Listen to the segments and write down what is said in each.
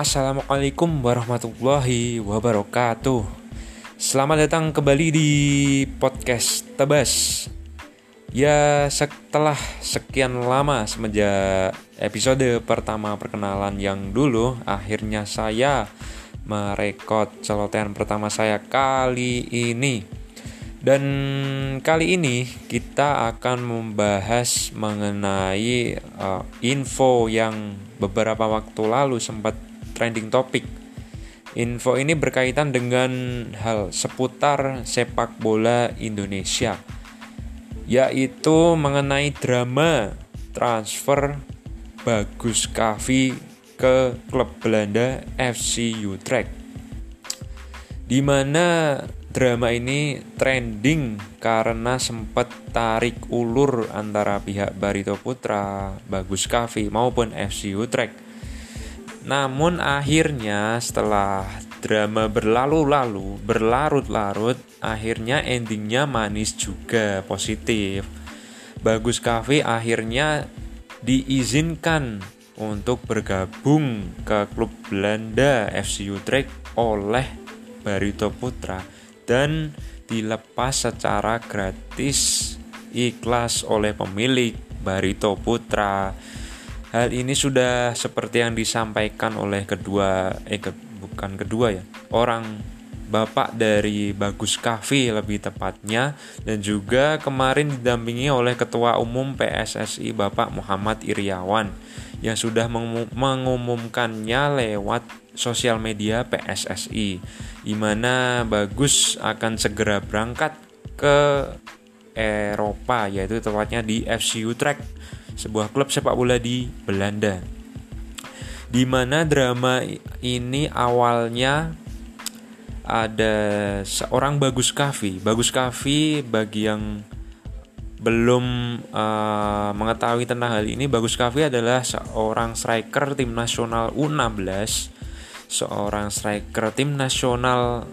Assalamualaikum warahmatullahi wabarakatuh. Selamat datang kembali di podcast Tebas. Ya, setelah sekian lama semenjak episode pertama perkenalan yang dulu, akhirnya saya merekod celotehan pertama saya kali ini. Dan kali ini kita akan membahas mengenai uh, info yang beberapa waktu lalu sempat trending topik. Info ini berkaitan dengan hal seputar sepak bola Indonesia yaitu mengenai drama transfer Bagus Kavi ke klub Belanda FC Utrecht. Di mana drama ini trending karena sempat tarik ulur antara pihak Barito Putra, Bagus Kavi maupun FC Utrecht. Namun akhirnya setelah drama berlalu-lalu, berlarut-larut, akhirnya endingnya manis juga, positif. Bagus Cafe akhirnya diizinkan untuk bergabung ke klub Belanda FC Utrecht oleh Barito Putra dan dilepas secara gratis ikhlas oleh pemilik Barito Putra. Hal ini sudah seperti yang disampaikan oleh kedua eh, bukan kedua ya orang bapak dari Bagus Kavi lebih tepatnya dan juga kemarin didampingi oleh Ketua Umum PSSI Bapak Muhammad Iriawan yang sudah mengumumkannya lewat sosial media PSSI di mana Bagus akan segera berangkat ke Eropa yaitu tepatnya di FC Utrecht sebuah klub sepak bola di Belanda di mana drama ini awalnya ada seorang Bagus Kavi. Bagus Kavi bagi yang belum uh, mengetahui tentang hal ini, Bagus Kavi adalah seorang striker tim nasional U16, seorang striker tim nasional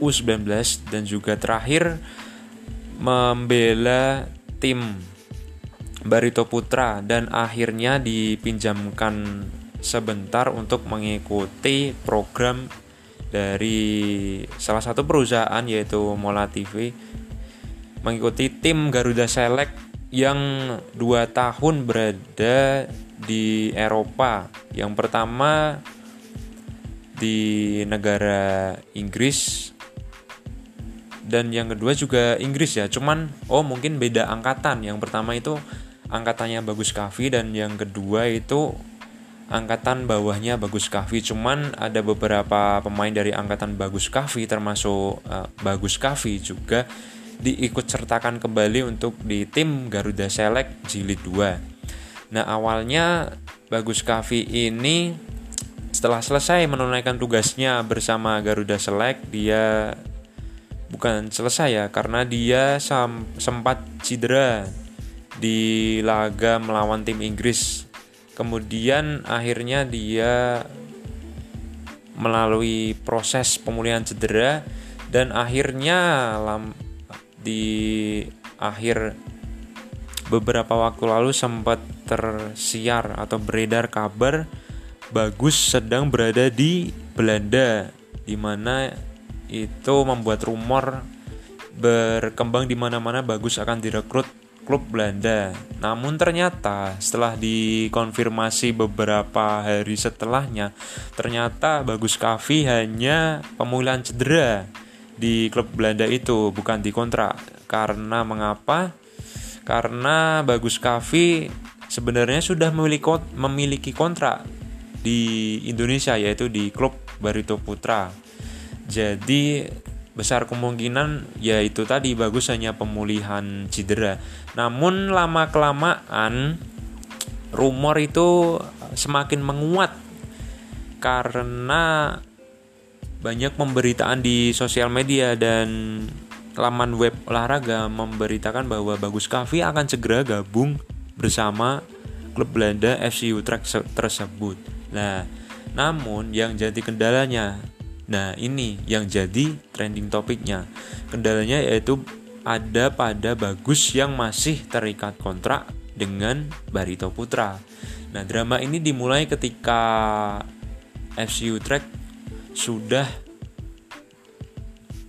U19 dan juga terakhir membela tim Barito Putra dan akhirnya dipinjamkan sebentar untuk mengikuti program dari salah satu perusahaan yaitu Mola TV mengikuti tim Garuda Select yang dua tahun berada di Eropa. Yang pertama di negara Inggris dan yang kedua juga Inggris ya. Cuman oh mungkin beda angkatan. Yang pertama itu angkatannya Bagus Kavi dan yang kedua itu angkatan bawahnya Bagus Kahvi cuman ada beberapa pemain dari angkatan Bagus Kahvi termasuk uh, Bagus Kahvi juga diikut sertakan kembali untuk di tim Garuda Select Jilid 2 nah awalnya Bagus Kahvi ini setelah selesai menunaikan tugasnya bersama Garuda Select dia bukan selesai ya karena dia sempat cedera di laga melawan tim Inggris. Kemudian akhirnya dia melalui proses pemulihan cedera dan akhirnya di akhir beberapa waktu lalu sempat tersiar atau beredar kabar Bagus sedang berada di Belanda di mana itu membuat rumor berkembang di mana-mana Bagus akan direkrut klub Belanda. Namun ternyata setelah dikonfirmasi beberapa hari setelahnya, ternyata Bagus Kavi hanya pemulihan cedera di klub Belanda itu, bukan di kontrak. Karena mengapa? Karena Bagus Kavi sebenarnya sudah memiliki kontrak di Indonesia yaitu di klub Barito Putra. Jadi besar kemungkinan yaitu tadi bagus hanya pemulihan cedera. Namun lama kelamaan rumor itu semakin menguat karena banyak pemberitaan di sosial media dan laman web olahraga memberitakan bahwa Bagus Kavi akan segera gabung bersama klub Belanda FC Utrecht tersebut. Nah, namun yang jadi kendalanya Nah, ini yang jadi trending topiknya. Kendalanya yaitu ada pada Bagus yang masih terikat kontrak dengan Barito Putra. Nah, drama ini dimulai ketika FC Utrecht sudah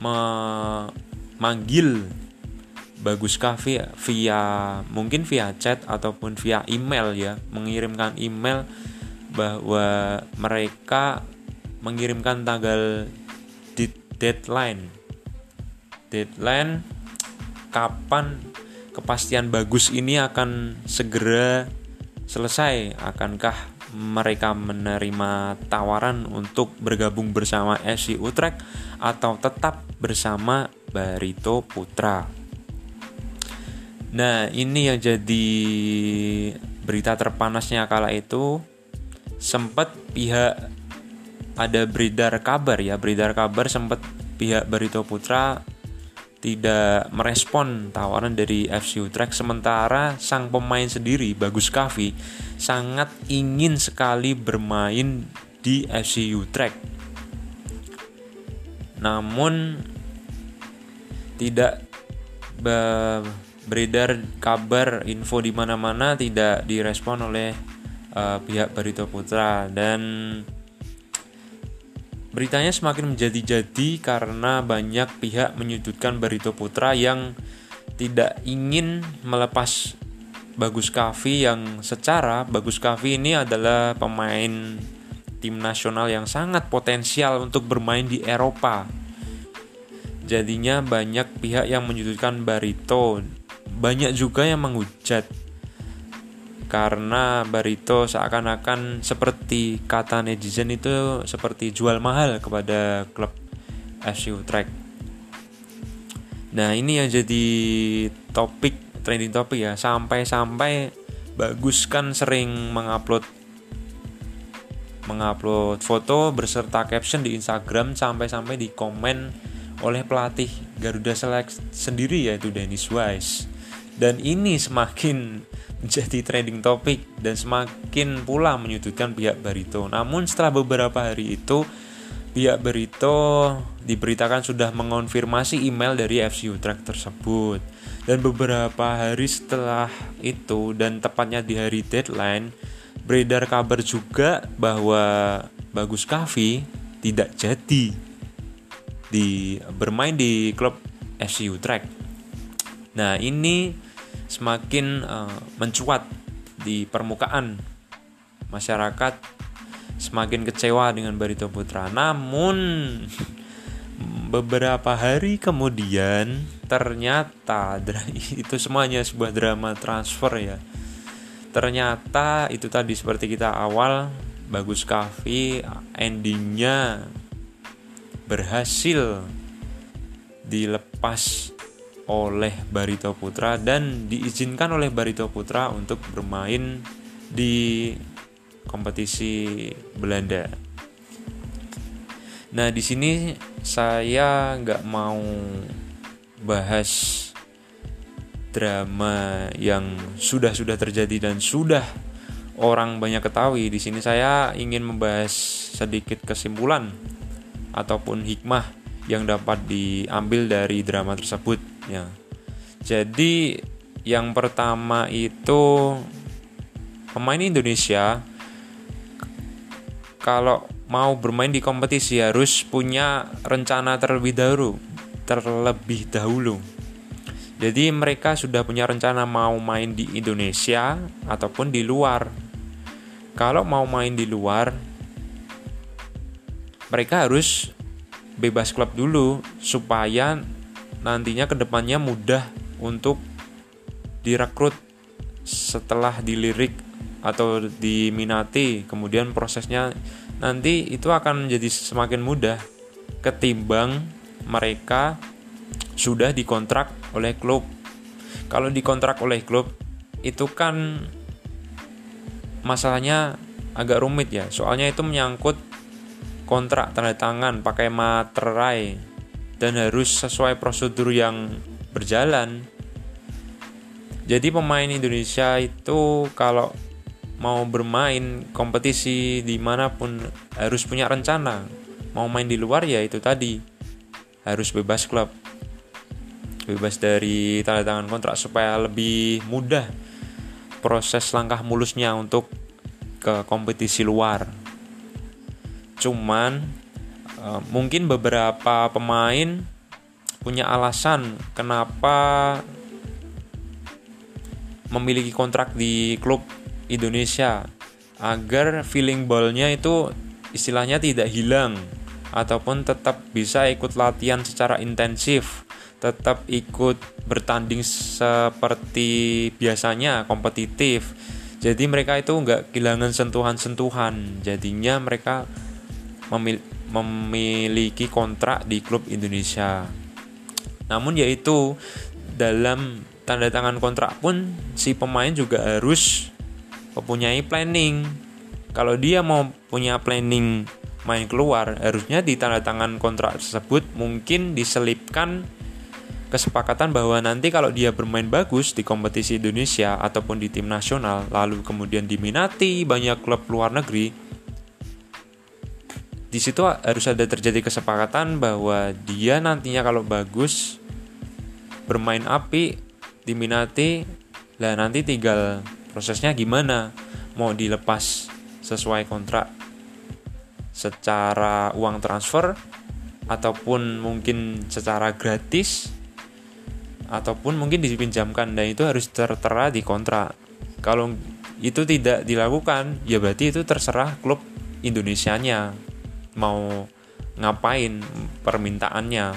memanggil Bagus Kavi via mungkin via chat ataupun via email ya mengirimkan email bahwa mereka mengirimkan tanggal deadline. Deadline kapan kepastian bagus ini akan segera selesai? Akankah mereka menerima tawaran untuk bergabung bersama FC Utrecht atau tetap bersama Barito Putra? Nah, ini yang jadi berita terpanasnya kala itu. Sempat pihak ada beredar kabar ya, beredar kabar sempat pihak Barito Putra tidak merespon tawaran dari FC Utrecht sementara sang pemain sendiri Bagus Kavi sangat ingin sekali bermain di FC Utrecht. Namun tidak beredar kabar info di mana-mana tidak direspon oleh uh, pihak Barito Putra dan beritanya semakin menjadi-jadi karena banyak pihak menyudutkan Barito Putra yang tidak ingin melepas Bagus Kavi yang secara Bagus Kavi ini adalah pemain tim nasional yang sangat potensial untuk bermain di Eropa. Jadinya banyak pihak yang menyudutkan Barito banyak juga yang menghujat karena Barito seakan-akan seperti kata netizen itu seperti jual mahal kepada klub FC Utrecht. Nah ini yang jadi topik trending topik ya sampai-sampai bagus kan sering mengupload mengupload foto berserta caption di Instagram sampai-sampai di komen oleh pelatih Garuda Select sendiri yaitu Dennis Wise dan ini semakin menjadi trending topik dan semakin pula menyudutkan pihak Barito. Namun setelah beberapa hari itu pihak Barito diberitakan sudah mengonfirmasi email dari FC Utrecht tersebut. Dan beberapa hari setelah itu dan tepatnya di hari deadline beredar kabar juga bahwa Bagus Kavi tidak jadi di bermain di klub FC Utrecht. Nah, ini semakin uh, mencuat di permukaan masyarakat semakin kecewa dengan Barito Putra. Namun beberapa hari kemudian ternyata itu semuanya sebuah drama transfer ya. Ternyata itu tadi seperti kita awal bagus Kavi endingnya berhasil dilepas oleh Barito Putra dan diizinkan oleh Barito Putra untuk bermain di kompetisi Belanda. Nah di sini saya nggak mau bahas drama yang sudah sudah terjadi dan sudah orang banyak ketahui. Di sini saya ingin membahas sedikit kesimpulan ataupun hikmah yang dapat diambil dari drama tersebut ya. Jadi yang pertama itu pemain Indonesia kalau mau bermain di kompetisi harus punya rencana terlebih dahulu terlebih dahulu. Jadi mereka sudah punya rencana mau main di Indonesia ataupun di luar. Kalau mau main di luar mereka harus bebas klub dulu supaya nantinya ke depannya mudah untuk direkrut setelah dilirik atau diminati kemudian prosesnya nanti itu akan menjadi semakin mudah ketimbang mereka sudah dikontrak oleh klub. Kalau dikontrak oleh klub itu kan masalahnya agak rumit ya. Soalnya itu menyangkut kontrak tanda tangan pakai materai dan harus sesuai prosedur yang berjalan. Jadi pemain Indonesia itu kalau mau bermain kompetisi di mana pun harus punya rencana. Mau main di luar ya itu tadi harus bebas klub, bebas dari tanda tangan kontrak supaya lebih mudah proses langkah mulusnya untuk ke kompetisi luar. Cuman uh, mungkin beberapa pemain punya alasan kenapa memiliki kontrak di klub Indonesia agar feeling ballnya itu istilahnya tidak hilang ataupun tetap bisa ikut latihan secara intensif tetap ikut bertanding seperti biasanya kompetitif. Jadi mereka itu nggak kehilangan sentuhan-sentuhan. Jadinya mereka memil memiliki kontrak di klub Indonesia. Namun yaitu dalam tanda tangan kontrak pun si pemain juga harus mempunyai planning. Kalau dia mau punya planning main keluar harusnya di tanda tangan kontrak tersebut mungkin diselipkan kesepakatan bahwa nanti kalau dia bermain bagus di kompetisi Indonesia ataupun di tim nasional lalu kemudian diminati banyak klub luar negeri di situ harus ada terjadi kesepakatan bahwa dia nantinya kalau bagus bermain api diminati lah nanti tinggal prosesnya gimana? Mau dilepas sesuai kontrak secara uang transfer ataupun mungkin secara gratis ataupun mungkin dipinjamkan. Dan itu harus tertera di kontrak. Kalau itu tidak dilakukan, ya berarti itu terserah klub Indonesianya mau ngapain permintaannya.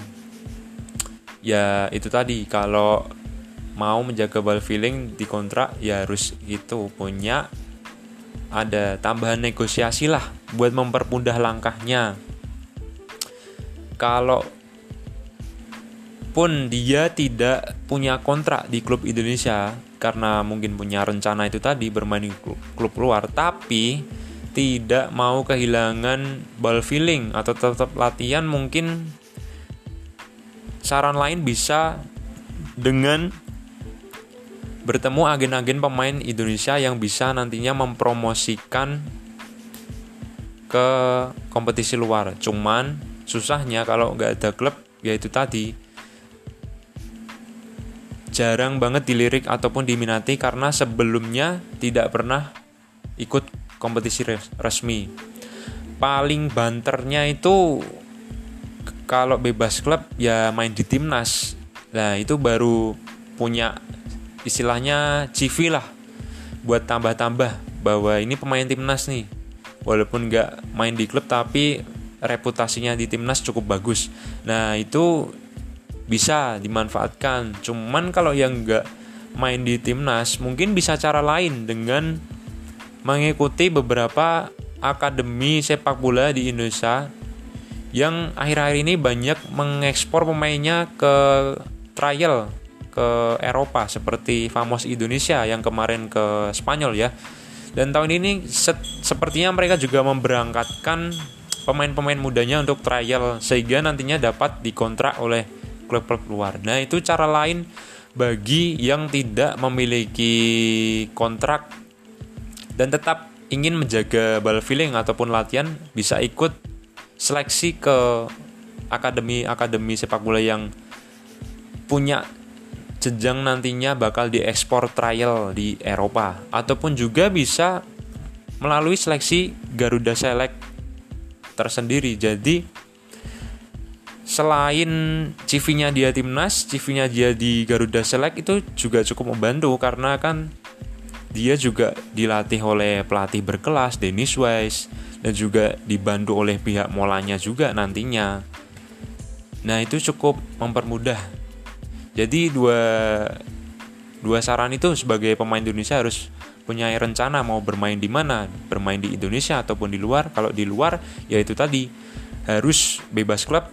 Ya itu tadi kalau mau menjaga ball feeling di kontrak ya harus itu punya ada tambahan negosiasi lah buat mempermudah langkahnya. Kalau pun dia tidak punya kontrak di klub Indonesia karena mungkin punya rencana itu tadi bermain di klub, klub luar tapi tidak mau kehilangan ball feeling atau tetap latihan mungkin saran lain bisa dengan bertemu agen-agen pemain Indonesia yang bisa nantinya mempromosikan ke kompetisi luar. Cuman susahnya kalau nggak ada klub yaitu tadi. Jarang banget dilirik ataupun diminati karena sebelumnya tidak pernah ikut kompetisi resmi. Paling banternya itu kalau bebas klub ya main di timnas. Nah, itu baru punya istilahnya CV lah buat tambah-tambah bahwa ini pemain timnas nih. Walaupun nggak main di klub tapi reputasinya di timnas cukup bagus. Nah, itu bisa dimanfaatkan cuman kalau yang nggak main di timnas mungkin bisa cara lain dengan mengikuti beberapa akademi sepak bola di Indonesia yang akhir-akhir ini banyak mengekspor pemainnya ke trial ke Eropa seperti Famos Indonesia yang kemarin ke Spanyol ya dan tahun ini se sepertinya mereka juga memberangkatkan pemain-pemain mudanya untuk trial sehingga nantinya dapat dikontrak oleh klub-klub luar. Nah, itu cara lain bagi yang tidak memiliki kontrak dan tetap ingin menjaga ball feeling ataupun latihan bisa ikut seleksi ke akademi-akademi sepak bola yang punya jenjang nantinya bakal diekspor trial di Eropa ataupun juga bisa melalui seleksi Garuda Select tersendiri. Jadi selain CV-nya dia timnas, CV-nya dia di Garuda Select itu juga cukup membantu karena kan dia juga dilatih oleh pelatih berkelas Dennis Wise dan juga dibantu oleh pihak molanya juga nantinya. Nah, itu cukup mempermudah. Jadi dua dua saran itu sebagai pemain Indonesia harus punya rencana mau bermain di mana, bermain di Indonesia ataupun di luar. Kalau di luar ya itu tadi harus bebas klub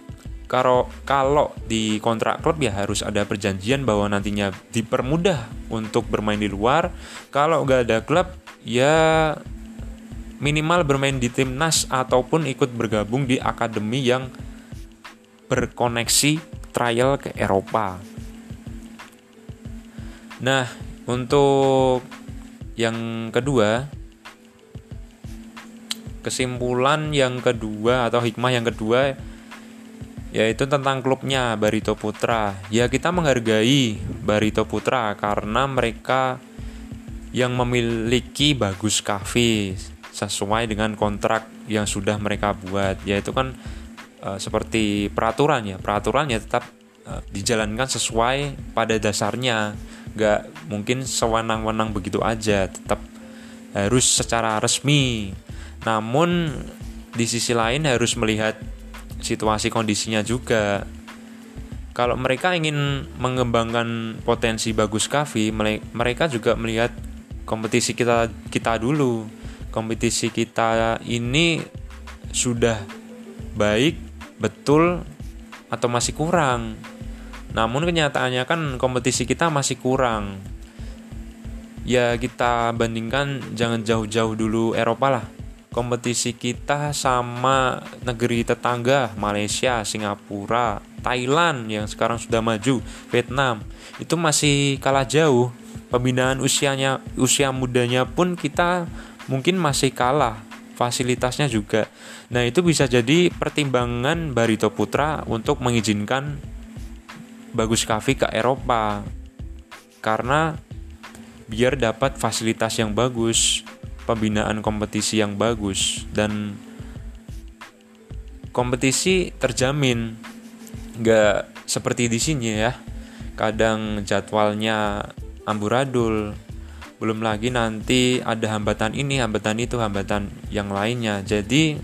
kalau kalau di kontrak klub ya harus ada perjanjian bahwa nantinya dipermudah untuk bermain di luar. Kalau nggak ada klub ya minimal bermain di timnas ataupun ikut bergabung di akademi yang berkoneksi trial ke Eropa. Nah, untuk yang kedua, kesimpulan yang kedua atau hikmah yang kedua yaitu tentang klubnya Barito Putra. Ya kita menghargai Barito Putra karena mereka yang memiliki bagus kafe sesuai dengan kontrak yang sudah mereka buat. Yaitu kan uh, seperti peraturan ya. Peraturannya tetap uh, dijalankan sesuai pada dasarnya. Nggak mungkin sewenang-wenang begitu aja. Tetap harus secara resmi. Namun di sisi lain harus melihat situasi kondisinya juga. Kalau mereka ingin mengembangkan potensi bagus kafe mereka juga melihat kompetisi kita kita dulu. Kompetisi kita ini sudah baik betul atau masih kurang. Namun kenyataannya kan kompetisi kita masih kurang. Ya kita bandingkan jangan jauh-jauh dulu Eropa lah kompetisi kita sama negeri tetangga Malaysia, Singapura, Thailand yang sekarang sudah maju, Vietnam itu masih kalah jauh. Pembinaan usianya usia mudanya pun kita mungkin masih kalah fasilitasnya juga. Nah, itu bisa jadi pertimbangan Barito Putra untuk mengizinkan Bagus Kavi ke Eropa. Karena biar dapat fasilitas yang bagus, pembinaan kompetisi yang bagus dan kompetisi terjamin. Gak seperti di sini ya. Kadang jadwalnya amburadul, belum lagi nanti ada hambatan ini hambatan itu hambatan yang lainnya jadi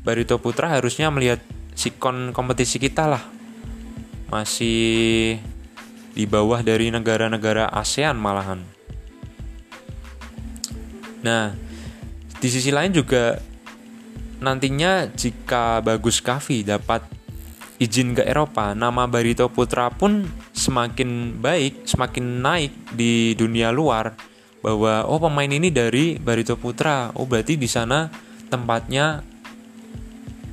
Barito Putra harusnya melihat sikon kompetisi kita lah masih di bawah dari negara-negara ASEAN malahan nah di sisi lain juga nantinya jika Bagus Kavi dapat izin ke Eropa, nama Barito Putra pun semakin baik, semakin naik di dunia luar bahwa oh pemain ini dari Barito Putra. Oh berarti di sana tempatnya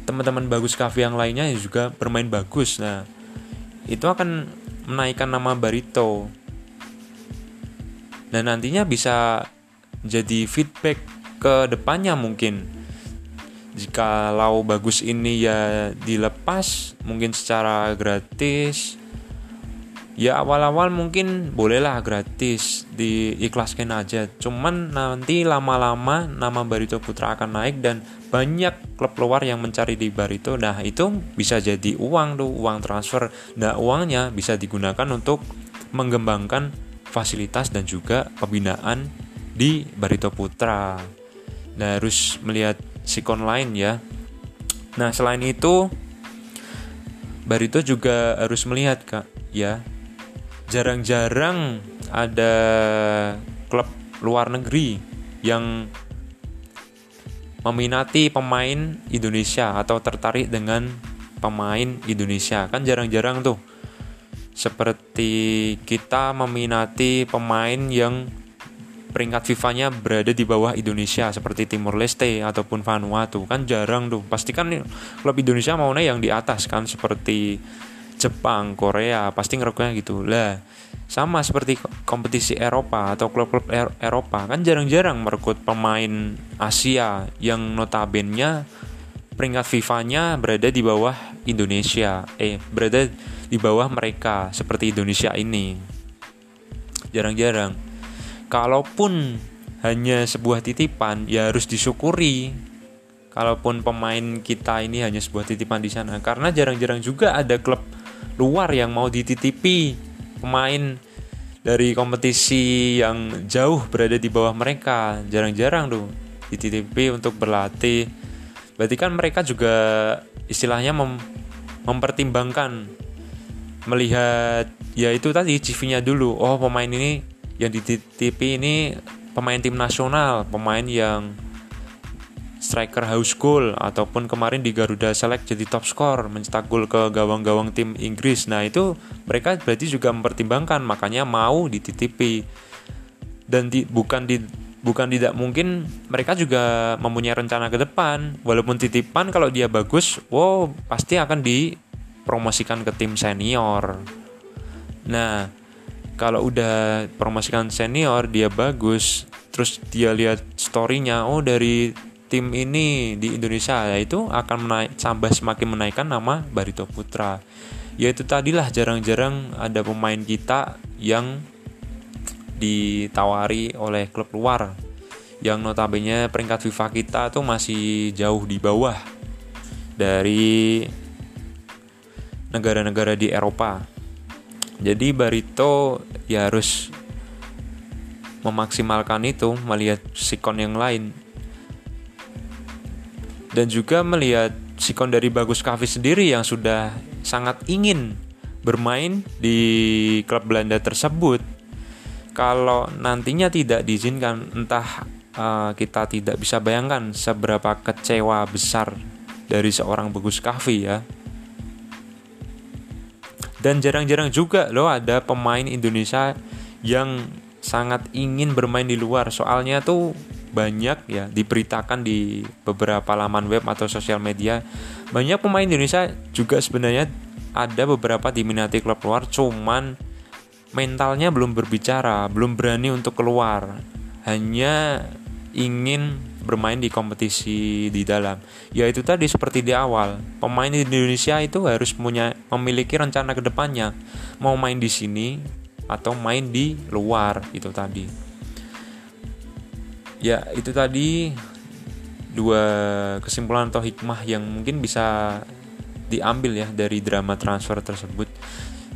teman-teman bagus kafe yang lainnya juga bermain bagus. Nah, itu akan menaikkan nama Barito. Dan nantinya bisa jadi feedback ke depannya mungkin. Jika lau bagus ini ya dilepas mungkin secara gratis. Ya awal-awal mungkin bolehlah gratis diikhlaskan aja. Cuman nanti lama-lama nama Barito Putra akan naik dan banyak klub luar yang mencari di Barito. Nah itu bisa jadi uang tuh uang transfer. Nah uangnya bisa digunakan untuk mengembangkan fasilitas dan juga pembinaan di Barito Putra nah harus melihat sikon lain ya. Nah, selain itu Barito juga harus melihat Kak, ya. Jarang-jarang ada klub luar negeri yang meminati pemain Indonesia atau tertarik dengan pemain Indonesia. Kan jarang-jarang tuh. Seperti kita meminati pemain yang peringkat FIFA-nya berada di bawah Indonesia seperti Timor Leste ataupun Vanuatu. Kan jarang tuh. Pasti kan klub Indonesia maunya yang di atas kan seperti Jepang Korea pasti ngerokoknya gitu. Lah sama seperti kompetisi Eropa atau klub-klub er Eropa. Kan jarang-jarang merekrut pemain Asia yang notabene peringkat FIFA-nya berada di bawah Indonesia. Eh berada di bawah mereka seperti Indonesia ini. Jarang-jarang kalaupun hanya sebuah titipan ya harus disyukuri. Kalaupun pemain kita ini hanya sebuah titipan di sana. Karena jarang-jarang juga ada klub luar yang mau dititipi pemain dari kompetisi yang jauh berada di bawah mereka. Jarang-jarang tuh dititipi untuk berlatih. Berarti kan mereka juga istilahnya mem mempertimbangkan melihat ya itu tadi CV-nya dulu. Oh pemain ini yang di TV ini pemain tim nasional, pemain yang striker house goal ataupun kemarin di Garuda Select jadi top skor mencetak gol ke gawang-gawang tim Inggris. Nah, itu mereka berarti juga mempertimbangkan makanya mau dititipi. Dan di, bukan di bukan tidak mungkin mereka juga mempunyai rencana ke depan. Walaupun titipan kalau dia bagus, wow pasti akan dipromosikan ke tim senior. Nah, kalau udah promosikan senior dia bagus terus dia lihat storynya oh dari tim ini di Indonesia ya itu akan menaik sampai semakin menaikkan nama Barito Putra yaitu tadilah jarang-jarang ada pemain kita yang ditawari oleh klub luar yang notabene peringkat FIFA kita tuh masih jauh di bawah dari negara-negara di Eropa. Jadi Barito ya harus memaksimalkan itu melihat sikon yang lain dan juga melihat sikon dari Bagus Kavi sendiri yang sudah sangat ingin bermain di klub Belanda tersebut kalau nantinya tidak diizinkan entah uh, kita tidak bisa bayangkan seberapa kecewa besar dari seorang Bagus Kahvi ya. Dan jarang-jarang juga loh ada pemain Indonesia yang sangat ingin bermain di luar. Soalnya tuh banyak ya diberitakan di beberapa laman web atau sosial media banyak pemain Indonesia juga sebenarnya ada beberapa diminati klub luar cuman mentalnya belum berbicara belum berani untuk keluar hanya ingin bermain di kompetisi di dalam. Ya itu tadi seperti di awal, pemain di Indonesia itu harus punya memiliki rencana ke depannya, mau main di sini atau main di luar itu tadi. Ya itu tadi dua kesimpulan atau hikmah yang mungkin bisa diambil ya dari drama transfer tersebut.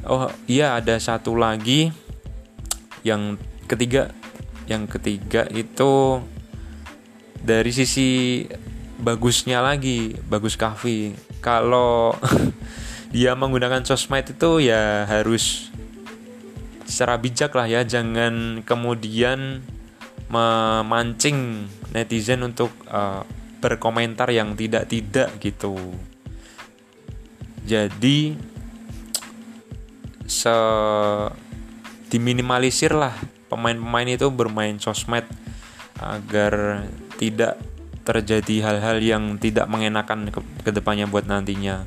Oh iya ada satu lagi yang ketiga yang ketiga itu dari sisi bagusnya lagi bagus kafe kalau dia menggunakan sosmed itu ya harus secara bijak lah ya. Jangan kemudian memancing netizen untuk uh, berkomentar yang tidak-tidak gitu. Jadi se diminimalisir lah pemain-pemain itu bermain sosmed agar tidak terjadi hal-hal yang tidak mengenakan ke, ke depannya buat nantinya.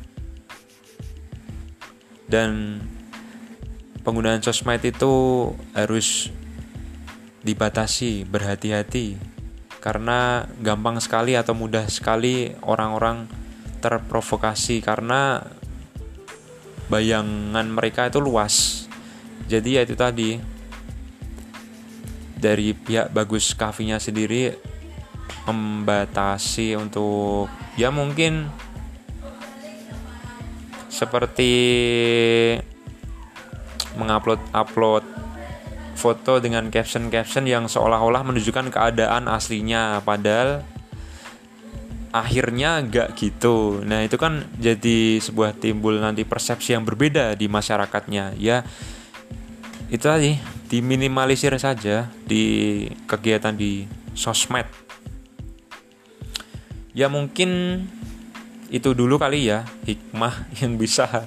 Dan penggunaan sosmed itu harus dibatasi, berhati-hati karena gampang sekali atau mudah sekali orang-orang terprovokasi karena bayangan mereka itu luas. Jadi ya itu tadi dari pihak bagus kafinya sendiri membatasi untuk ya mungkin seperti mengupload upload foto dengan caption-caption yang seolah-olah menunjukkan keadaan aslinya padahal akhirnya enggak gitu. Nah, itu kan jadi sebuah timbul nanti persepsi yang berbeda di masyarakatnya. Ya itu tadi diminimalisir saja di kegiatan di sosmed ya mungkin itu dulu kali ya hikmah yang bisa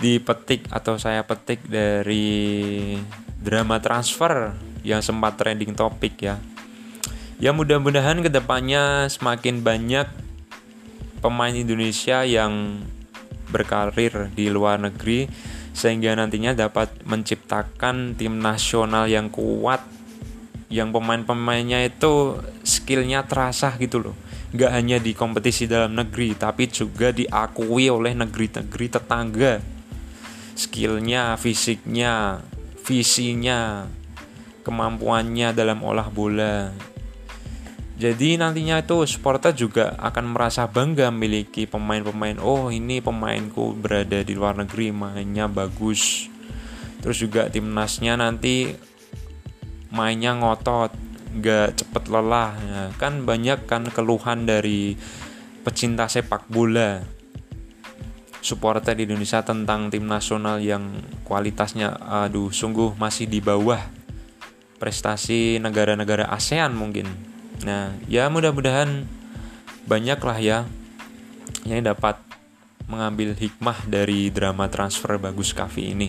dipetik atau saya petik dari drama transfer yang sempat trending topik ya. Ya mudah-mudahan ke depannya semakin banyak pemain Indonesia yang berkarir di luar negeri sehingga nantinya dapat menciptakan tim nasional yang kuat yang pemain-pemainnya itu skillnya terasa gitu loh nggak hanya di kompetisi dalam negeri tapi juga diakui oleh negeri-negeri tetangga skillnya fisiknya visinya kemampuannya dalam olah bola jadi nantinya itu supporter juga akan merasa bangga memiliki pemain-pemain. Oh ini pemainku berada di luar negeri mainnya bagus. Terus juga timnasnya nanti mainnya ngotot, gak cepet lelah. Ya, kan banyak kan keluhan dari pecinta sepak bola supporter di Indonesia tentang tim nasional yang kualitasnya aduh sungguh masih di bawah prestasi negara-negara ASEAN mungkin Nah, ya mudah-mudahan banyaklah ya yang dapat mengambil hikmah dari drama transfer bagus Kavi ini.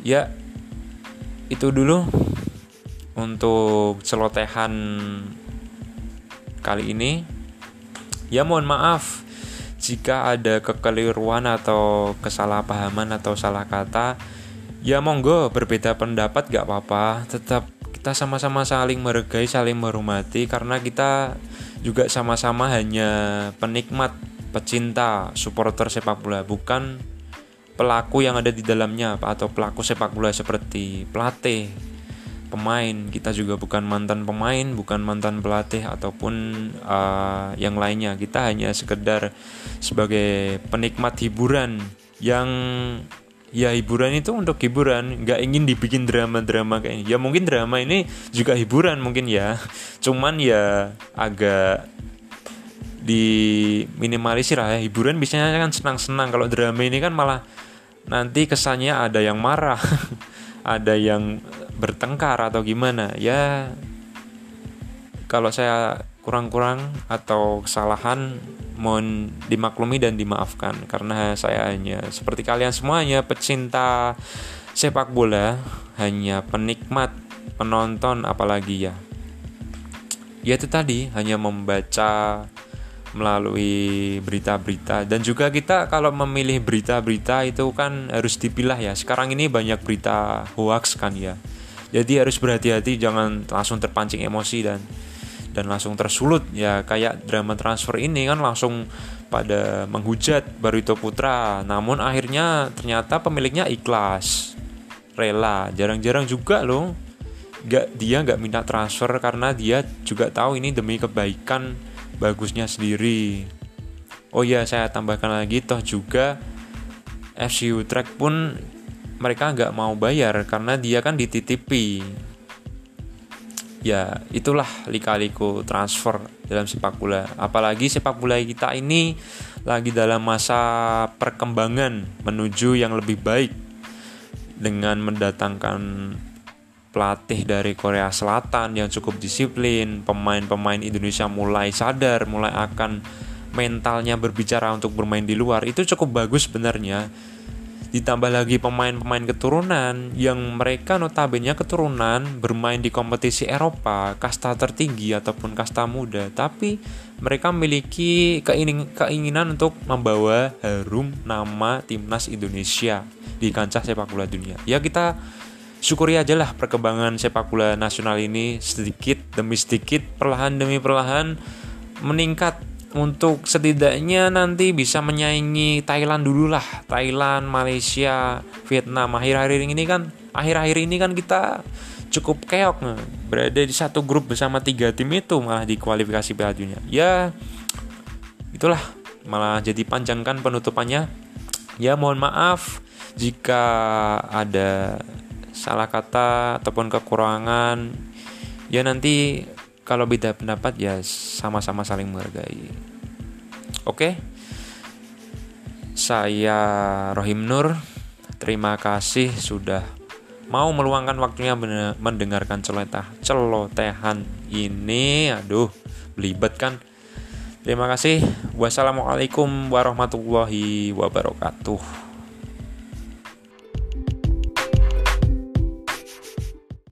Ya, itu dulu untuk celotehan kali ini. Ya mohon maaf jika ada kekeliruan atau kesalahpahaman atau salah kata. Ya monggo berbeda pendapat gak apa-apa, tetap kita sama-sama saling menghargai, saling menghormati karena kita juga sama-sama hanya penikmat, pecinta, supporter sepak bola, bukan pelaku yang ada di dalamnya atau pelaku sepak bola seperti pelatih, pemain. Kita juga bukan mantan pemain bukan mantan pelatih ataupun uh, yang lainnya. Kita hanya sekedar sebagai penikmat hiburan yang ya hiburan itu untuk hiburan nggak ingin dibikin drama-drama kayak ya mungkin drama ini juga hiburan mungkin ya. Cuman ya agak di minimalisir lah ya. Hiburan biasanya kan senang-senang. Kalau drama ini kan malah nanti kesannya ada yang marah ada yang bertengkar atau gimana ya kalau saya kurang-kurang atau kesalahan mohon dimaklumi dan dimaafkan karena saya hanya seperti kalian semuanya pecinta sepak bola hanya penikmat penonton apalagi ya. Ya itu tadi hanya membaca melalui berita-berita. Dan juga kita kalau memilih berita-berita itu kan harus dipilah ya. Sekarang ini banyak berita hoax kan ya. Jadi harus berhati-hati jangan langsung terpancing emosi dan dan langsung tersulut ya. Kayak drama transfer ini kan langsung pada menghujat Barito Putra. Namun akhirnya ternyata pemiliknya ikhlas rela. Jarang-jarang juga loh gak dia nggak minta transfer karena dia juga tahu ini demi kebaikan bagusnya sendiri. Oh ya saya tambahkan lagi toh juga FC Utrecht pun mereka nggak mau bayar karena dia kan dititipi. Ya itulah lika-liku transfer dalam sepak bola. Apalagi sepak bola kita ini lagi dalam masa perkembangan menuju yang lebih baik dengan mendatangkan pelatih dari Korea Selatan yang cukup disiplin, pemain-pemain Indonesia mulai sadar, mulai akan mentalnya berbicara untuk bermain di luar itu cukup bagus sebenarnya. Ditambah lagi pemain-pemain keturunan yang mereka notabene keturunan bermain di kompetisi Eropa, kasta tertinggi ataupun kasta muda, tapi mereka memiliki keinginan untuk membawa harum nama timnas Indonesia di kancah sepak bola dunia. Ya kita syukuri aja lah perkembangan sepak bola nasional ini sedikit demi sedikit perlahan demi perlahan meningkat. Untuk setidaknya nanti bisa menyaingi Thailand dulu lah. Thailand Malaysia Vietnam. Akhir-akhir ini kan akhir-akhir ini kan kita cukup keok nih. berada di satu grup bersama tiga tim itu malah di kualifikasi Piala Dunia. Ya itulah. Malah jadi panjangkan penutupannya. Ya mohon maaf jika ada salah kata ataupun kekurangan ya nanti kalau beda pendapat ya sama-sama saling menghargai. Oke? Saya Rohim Nur terima kasih sudah mau meluangkan waktunya mendengarkan celoteh celotehan ini. Aduh belibet kan? Terima kasih. Wassalamualaikum warahmatullahi wabarakatuh